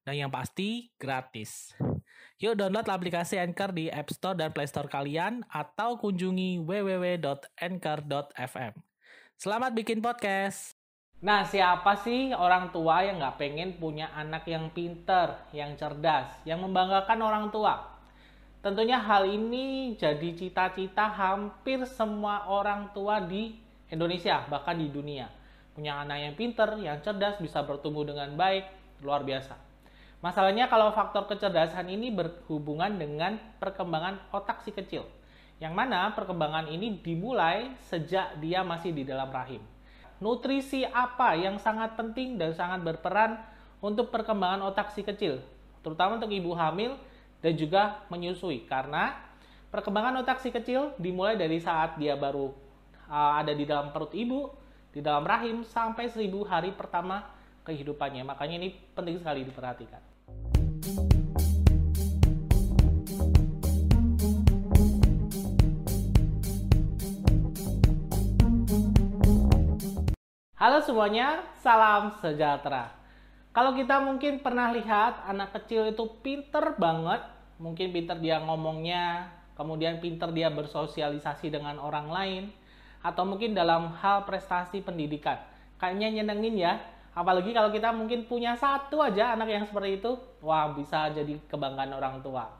Dan yang pasti, gratis. Yuk download aplikasi Anchor di App Store dan Play Store kalian atau kunjungi www.anchor.fm. Selamat bikin podcast! Nah, siapa sih orang tua yang nggak pengen punya anak yang pinter, yang cerdas, yang membanggakan orang tua? Tentunya hal ini jadi cita-cita hampir semua orang tua di Indonesia, bahkan di dunia. Punya anak yang pinter, yang cerdas, bisa bertumbuh dengan baik, luar biasa. Masalahnya kalau faktor kecerdasan ini berhubungan dengan perkembangan otak si kecil. Yang mana perkembangan ini dimulai sejak dia masih di dalam rahim. Nutrisi apa yang sangat penting dan sangat berperan untuk perkembangan otak si kecil, terutama untuk ibu hamil dan juga menyusui karena perkembangan otak si kecil dimulai dari saat dia baru uh, ada di dalam perut ibu, di dalam rahim sampai seribu hari pertama kehidupannya. Makanya ini penting sekali diperhatikan. Halo semuanya, salam sejahtera. Kalau kita mungkin pernah lihat anak kecil itu pinter banget, mungkin pinter dia ngomongnya, kemudian pinter dia bersosialisasi dengan orang lain, atau mungkin dalam hal prestasi pendidikan. Kayaknya nyenengin ya, apalagi kalau kita mungkin punya satu aja anak yang seperti itu, wah bisa jadi kebanggaan orang tua.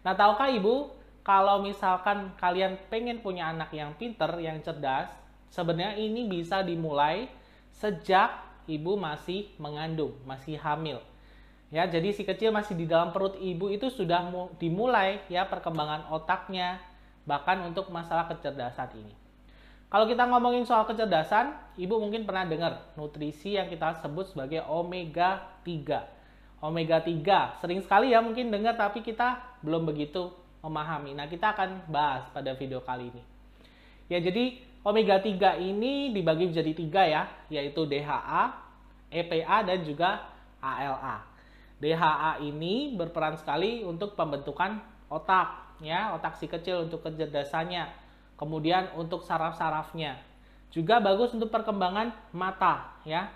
Nah tahukah ibu, kalau misalkan kalian pengen punya anak yang pinter, yang cerdas, sebenarnya ini bisa dimulai sejak ibu masih mengandung, masih hamil. Ya, jadi si kecil masih di dalam perut ibu itu sudah dimulai ya perkembangan otaknya bahkan untuk masalah kecerdasan ini. Kalau kita ngomongin soal kecerdasan, ibu mungkin pernah dengar nutrisi yang kita sebut sebagai omega 3. Omega 3 sering sekali ya mungkin dengar tapi kita belum begitu memahami. Nah, kita akan bahas pada video kali ini. Ya, jadi omega 3 ini dibagi menjadi tiga ya, yaitu DHA, EPA, dan juga ALA. DHA ini berperan sekali untuk pembentukan otak, ya, otak si kecil untuk kecerdasannya. Kemudian untuk saraf-sarafnya. Juga bagus untuk perkembangan mata, ya.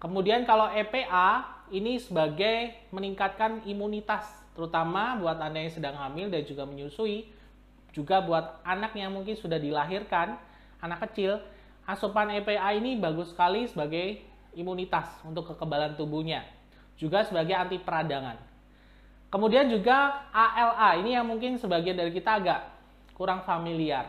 Kemudian kalau EPA ini sebagai meningkatkan imunitas, terutama buat Anda yang sedang hamil dan juga menyusui, juga buat anak yang mungkin sudah dilahirkan anak kecil, asupan EPA ini bagus sekali sebagai imunitas untuk kekebalan tubuhnya, juga sebagai anti peradangan. Kemudian juga ALA, ini yang mungkin sebagian dari kita agak kurang familiar.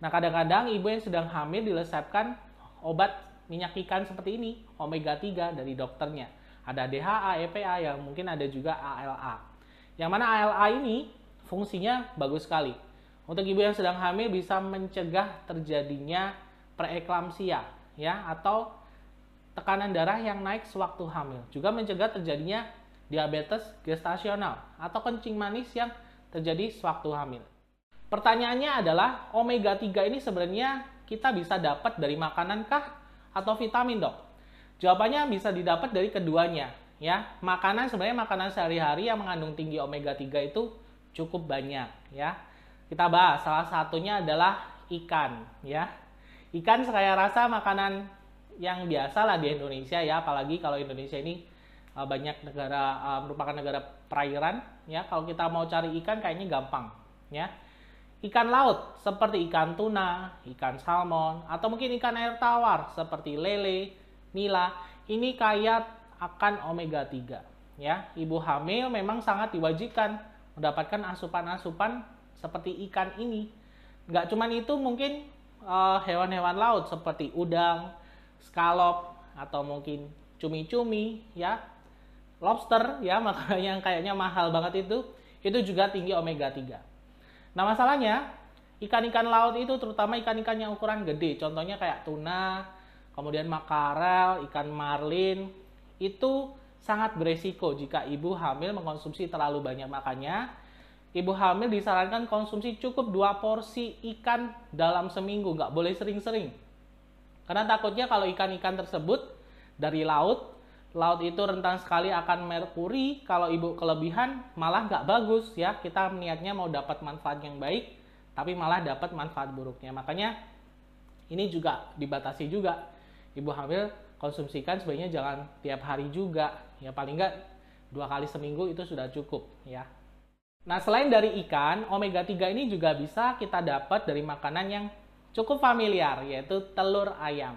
Nah, kadang-kadang ibu yang sedang hamil dilesepkan obat minyak ikan seperti ini, omega 3 dari dokternya. Ada DHA, EPA yang mungkin ada juga ALA. Yang mana ALA ini fungsinya bagus sekali untuk ibu yang sedang hamil bisa mencegah terjadinya preeklamsia ya atau tekanan darah yang naik sewaktu hamil. Juga mencegah terjadinya diabetes gestasional atau kencing manis yang terjadi sewaktu hamil. Pertanyaannya adalah omega 3 ini sebenarnya kita bisa dapat dari makanan kah atau vitamin, Dok? Jawabannya bisa didapat dari keduanya, ya. Makanan sebenarnya makanan sehari-hari yang mengandung tinggi omega 3 itu cukup banyak, ya. Kita bahas salah satunya adalah ikan ya. Ikan saya rasa makanan yang biasa lah di Indonesia ya, apalagi kalau Indonesia ini uh, banyak negara uh, merupakan negara perairan ya. Kalau kita mau cari ikan kayaknya gampang ya. Ikan laut seperti ikan tuna, ikan salmon, atau mungkin ikan air tawar seperti lele, nila, ini kaya akan omega 3 ya. Ibu hamil memang sangat diwajibkan mendapatkan asupan-asupan seperti ikan ini. Nggak cuman itu mungkin eh, hewan-hewan uh, laut seperti udang, scallop atau mungkin cumi-cumi ya, lobster ya makanan yang kayaknya mahal banget itu itu juga tinggi omega 3. Nah, masalahnya ikan-ikan laut itu terutama ikan-ikan yang ukuran gede, contohnya kayak tuna, kemudian makarel, ikan marlin, itu sangat beresiko jika ibu hamil mengkonsumsi terlalu banyak makannya. Ibu hamil disarankan konsumsi cukup dua porsi ikan dalam seminggu, nggak boleh sering-sering. Karena takutnya kalau ikan-ikan tersebut dari laut, laut itu rentan sekali akan merkuri. Kalau ibu kelebihan malah nggak bagus ya. Kita niatnya mau dapat manfaat yang baik, tapi malah dapat manfaat buruknya. Makanya ini juga dibatasi juga. Ibu hamil konsumsikan sebaiknya jangan tiap hari juga. Ya paling nggak dua kali seminggu itu sudah cukup ya. Nah selain dari ikan, omega 3 ini juga bisa kita dapat dari makanan yang cukup familiar yaitu telur ayam.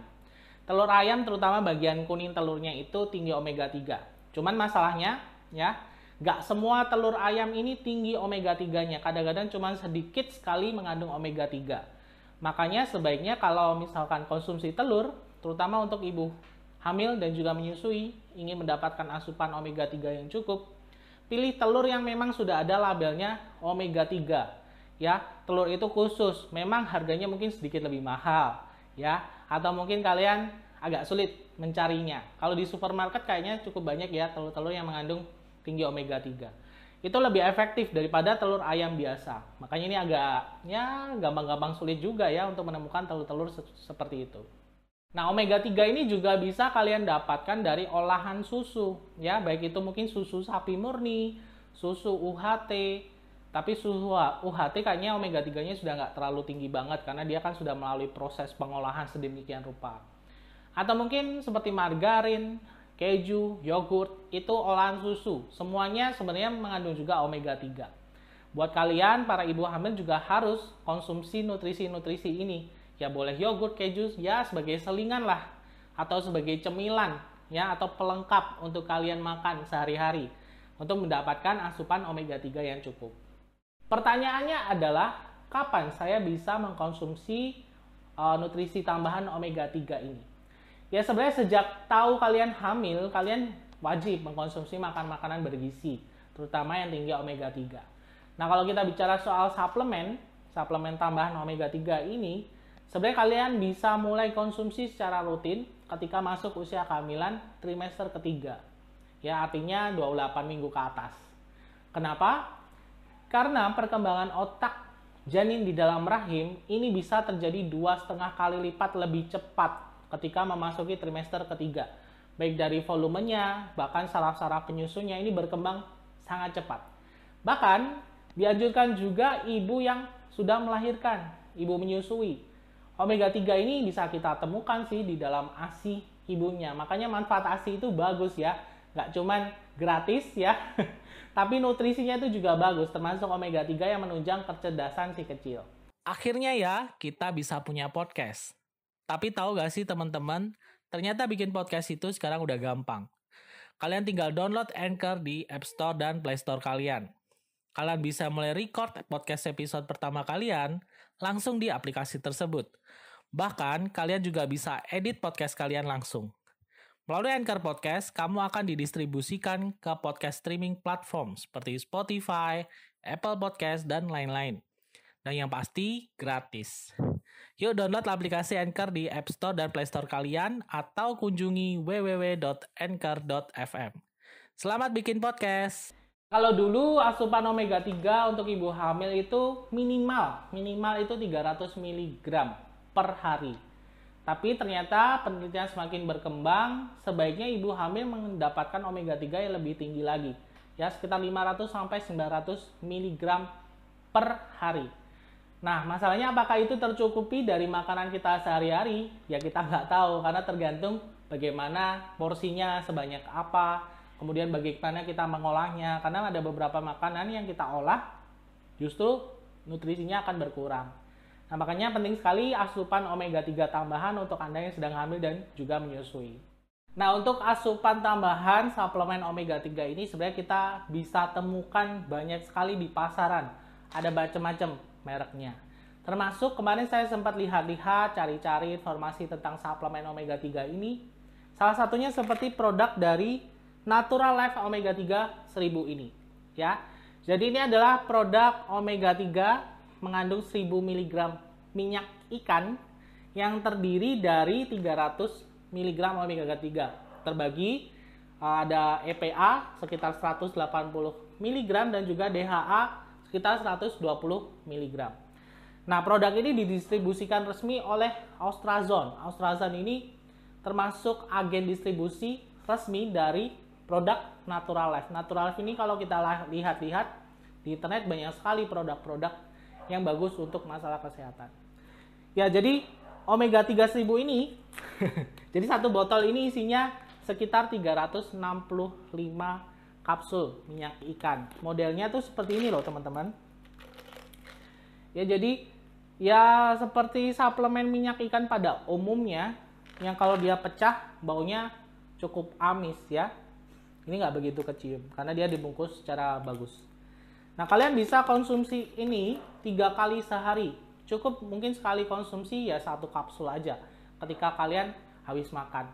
Telur ayam terutama bagian kuning telurnya itu tinggi omega 3. Cuman masalahnya ya, nggak semua telur ayam ini tinggi omega 3-nya. Kadang-kadang cuma sedikit sekali mengandung omega 3. Makanya sebaiknya kalau misalkan konsumsi telur, terutama untuk ibu hamil dan juga menyusui, ingin mendapatkan asupan omega 3 yang cukup, pilih telur yang memang sudah ada labelnya omega 3 ya. Telur itu khusus memang harganya mungkin sedikit lebih mahal ya. Atau mungkin kalian agak sulit mencarinya. Kalau di supermarket kayaknya cukup banyak ya telur-telur yang mengandung tinggi omega 3 itu lebih efektif daripada telur ayam biasa. Makanya ini agak ya gampang-gampang sulit juga ya untuk menemukan telur-telur se seperti itu Nah, omega 3 ini juga bisa kalian dapatkan dari olahan susu, ya, baik itu mungkin susu sapi murni, susu UHT, tapi suhu UHT kayaknya omega 3-nya sudah nggak terlalu tinggi banget karena dia kan sudah melalui proses pengolahan sedemikian rupa. Atau mungkin seperti margarin, keju, yogurt, itu olahan susu. Semuanya sebenarnya mengandung juga omega 3. Buat kalian, para ibu hamil juga harus konsumsi nutrisi-nutrisi ini. Ya boleh yogurt, keju, ya sebagai selingan lah. Atau sebagai cemilan, ya atau pelengkap untuk kalian makan sehari-hari. Untuk mendapatkan asupan omega 3 yang cukup. Pertanyaannya adalah kapan saya bisa mengkonsumsi uh, nutrisi tambahan omega 3 ini? Ya sebenarnya sejak tahu kalian hamil, kalian wajib mengkonsumsi makan makanan bergizi, terutama yang tinggi omega 3. Nah, kalau kita bicara soal suplemen, suplemen tambahan omega 3 ini, sebenarnya kalian bisa mulai konsumsi secara rutin ketika masuk usia kehamilan trimester ketiga. Ya, artinya 28 minggu ke atas. Kenapa? Karena perkembangan otak janin di dalam rahim ini bisa terjadi dua setengah kali lipat lebih cepat ketika memasuki trimester ketiga. Baik dari volumenya, bahkan saraf-saraf penyusunnya ini berkembang sangat cepat. Bahkan dianjurkan juga ibu yang sudah melahirkan, ibu menyusui. Omega 3 ini bisa kita temukan sih di dalam ASI ibunya. Makanya manfaat ASI itu bagus ya. Nggak cuman gratis ya, Tapi nutrisinya itu juga bagus, termasuk omega 3 yang menunjang kecerdasan si kecil. Akhirnya ya, kita bisa punya podcast. Tapi tahu gak sih teman-teman, ternyata bikin podcast itu sekarang udah gampang. Kalian tinggal download Anchor di App Store dan Play Store kalian. Kalian bisa mulai record podcast episode pertama kalian langsung di aplikasi tersebut. Bahkan, kalian juga bisa edit podcast kalian langsung. Melalui Anchor Podcast, kamu akan didistribusikan ke podcast streaming platform seperti Spotify, Apple Podcast, dan lain-lain. Dan yang pasti, gratis. Yuk download aplikasi Anchor di App Store dan Play Store kalian atau kunjungi www.anchor.fm. Selamat bikin podcast! Kalau dulu asupan omega 3 untuk ibu hamil itu minimal, minimal itu 300 mg per hari. Tapi ternyata penelitian semakin berkembang, sebaiknya ibu hamil mendapatkan omega 3 yang lebih tinggi lagi. Ya, sekitar 500 sampai 900 mg per hari. Nah, masalahnya apakah itu tercukupi dari makanan kita sehari-hari? Ya kita nggak tahu, karena tergantung bagaimana porsinya sebanyak apa, kemudian bagaimana kita mengolahnya. Karena ada beberapa makanan yang kita olah, justru nutrisinya akan berkurang. Nah, makanya penting sekali asupan omega 3 tambahan untuk Anda yang sedang hamil dan juga menyusui. Nah, untuk asupan tambahan suplemen omega 3 ini sebenarnya kita bisa temukan banyak sekali di pasaran. Ada macam-macam mereknya. Termasuk kemarin saya sempat lihat-lihat, cari-cari informasi tentang suplemen omega 3 ini. Salah satunya seperti produk dari Natural Life Omega 3 1000 ini, ya. Jadi ini adalah produk omega 3 mengandung 1000 mg minyak ikan yang terdiri dari 300 mg omega 3 terbagi ada EPA sekitar 180 mg dan juga DHA sekitar 120 mg. Nah, produk ini didistribusikan resmi oleh Austrazone. Austrazone ini termasuk agen distribusi resmi dari produk Natural Life. Natural Life ini kalau kita lihat-lihat di internet banyak sekali produk-produk yang bagus untuk masalah kesehatan. Ya, jadi omega 3000 ini jadi satu botol ini isinya sekitar 365 kapsul minyak ikan. Modelnya tuh seperti ini loh teman-teman. Ya jadi ya seperti suplemen minyak ikan pada umumnya yang kalau dia pecah baunya cukup amis ya. Ini nggak begitu kecium karena dia dibungkus secara bagus. Nah kalian bisa konsumsi ini tiga kali sehari. Cukup mungkin sekali konsumsi ya satu kapsul aja ketika kalian habis makan.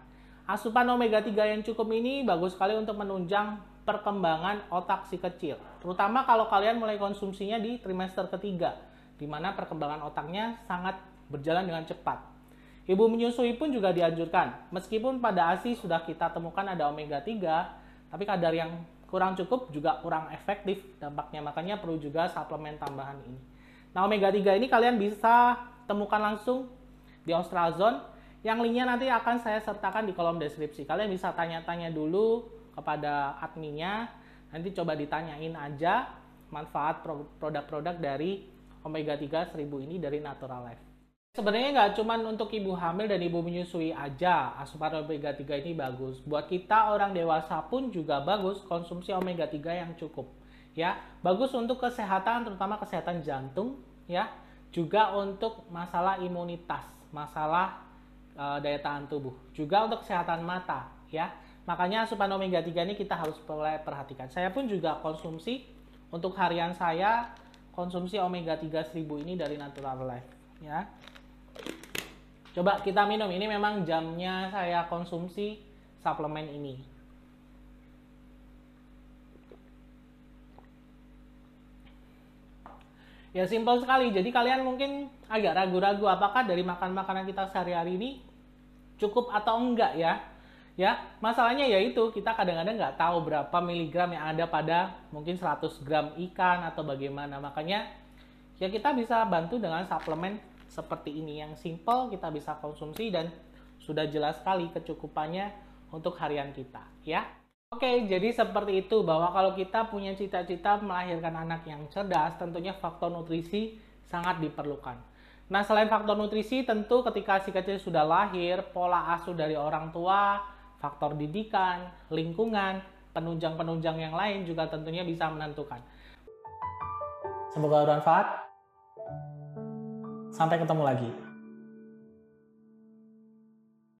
Asupan omega 3 yang cukup ini bagus sekali untuk menunjang perkembangan otak si kecil. Terutama kalau kalian mulai konsumsinya di trimester ketiga, di mana perkembangan otaknya sangat berjalan dengan cepat. Ibu menyusui pun juga dianjurkan. Meskipun pada ASI sudah kita temukan ada omega 3, tapi kadar yang kurang cukup juga kurang efektif dampaknya. Makanya perlu juga suplemen tambahan ini. Nah, omega 3 ini kalian bisa temukan langsung di Australzone yang linknya nanti akan saya sertakan di kolom deskripsi. Kalian bisa tanya-tanya dulu kepada adminnya. Nanti coba ditanyain aja manfaat produk-produk dari omega 3 1000 ini dari Natural Life. Sebenarnya nggak cuma untuk ibu hamil dan ibu menyusui aja asupan omega 3 ini bagus. Buat kita orang dewasa pun juga bagus konsumsi omega 3 yang cukup. Ya, bagus untuk kesehatan terutama kesehatan jantung ya. Juga untuk masalah imunitas, masalah uh, daya tahan tubuh. Juga untuk kesehatan mata, ya. Makanya asupan omega 3 ini kita harus perhatikan. Saya pun juga konsumsi untuk harian saya konsumsi omega 3 1000 ini dari Natural Life, ya. Coba kita minum. Ini memang jamnya saya konsumsi suplemen ini. Ya simpel sekali. Jadi kalian mungkin agak ragu-ragu apakah dari makan makanan kita sehari-hari ini cukup atau enggak ya. Ya, masalahnya yaitu kita kadang-kadang nggak tahu berapa miligram yang ada pada mungkin 100 gram ikan atau bagaimana. Makanya ya kita bisa bantu dengan suplemen seperti ini yang simple kita bisa konsumsi dan sudah jelas sekali kecukupannya untuk harian kita ya. Oke, jadi seperti itu bahwa kalau kita punya cita-cita melahirkan anak yang cerdas, tentunya faktor nutrisi sangat diperlukan. Nah, selain faktor nutrisi, tentu ketika si kecil sudah lahir, pola asuh dari orang tua, faktor didikan, lingkungan, penunjang-penunjang yang lain juga tentunya bisa menentukan. Semoga bermanfaat. Sampai ketemu lagi.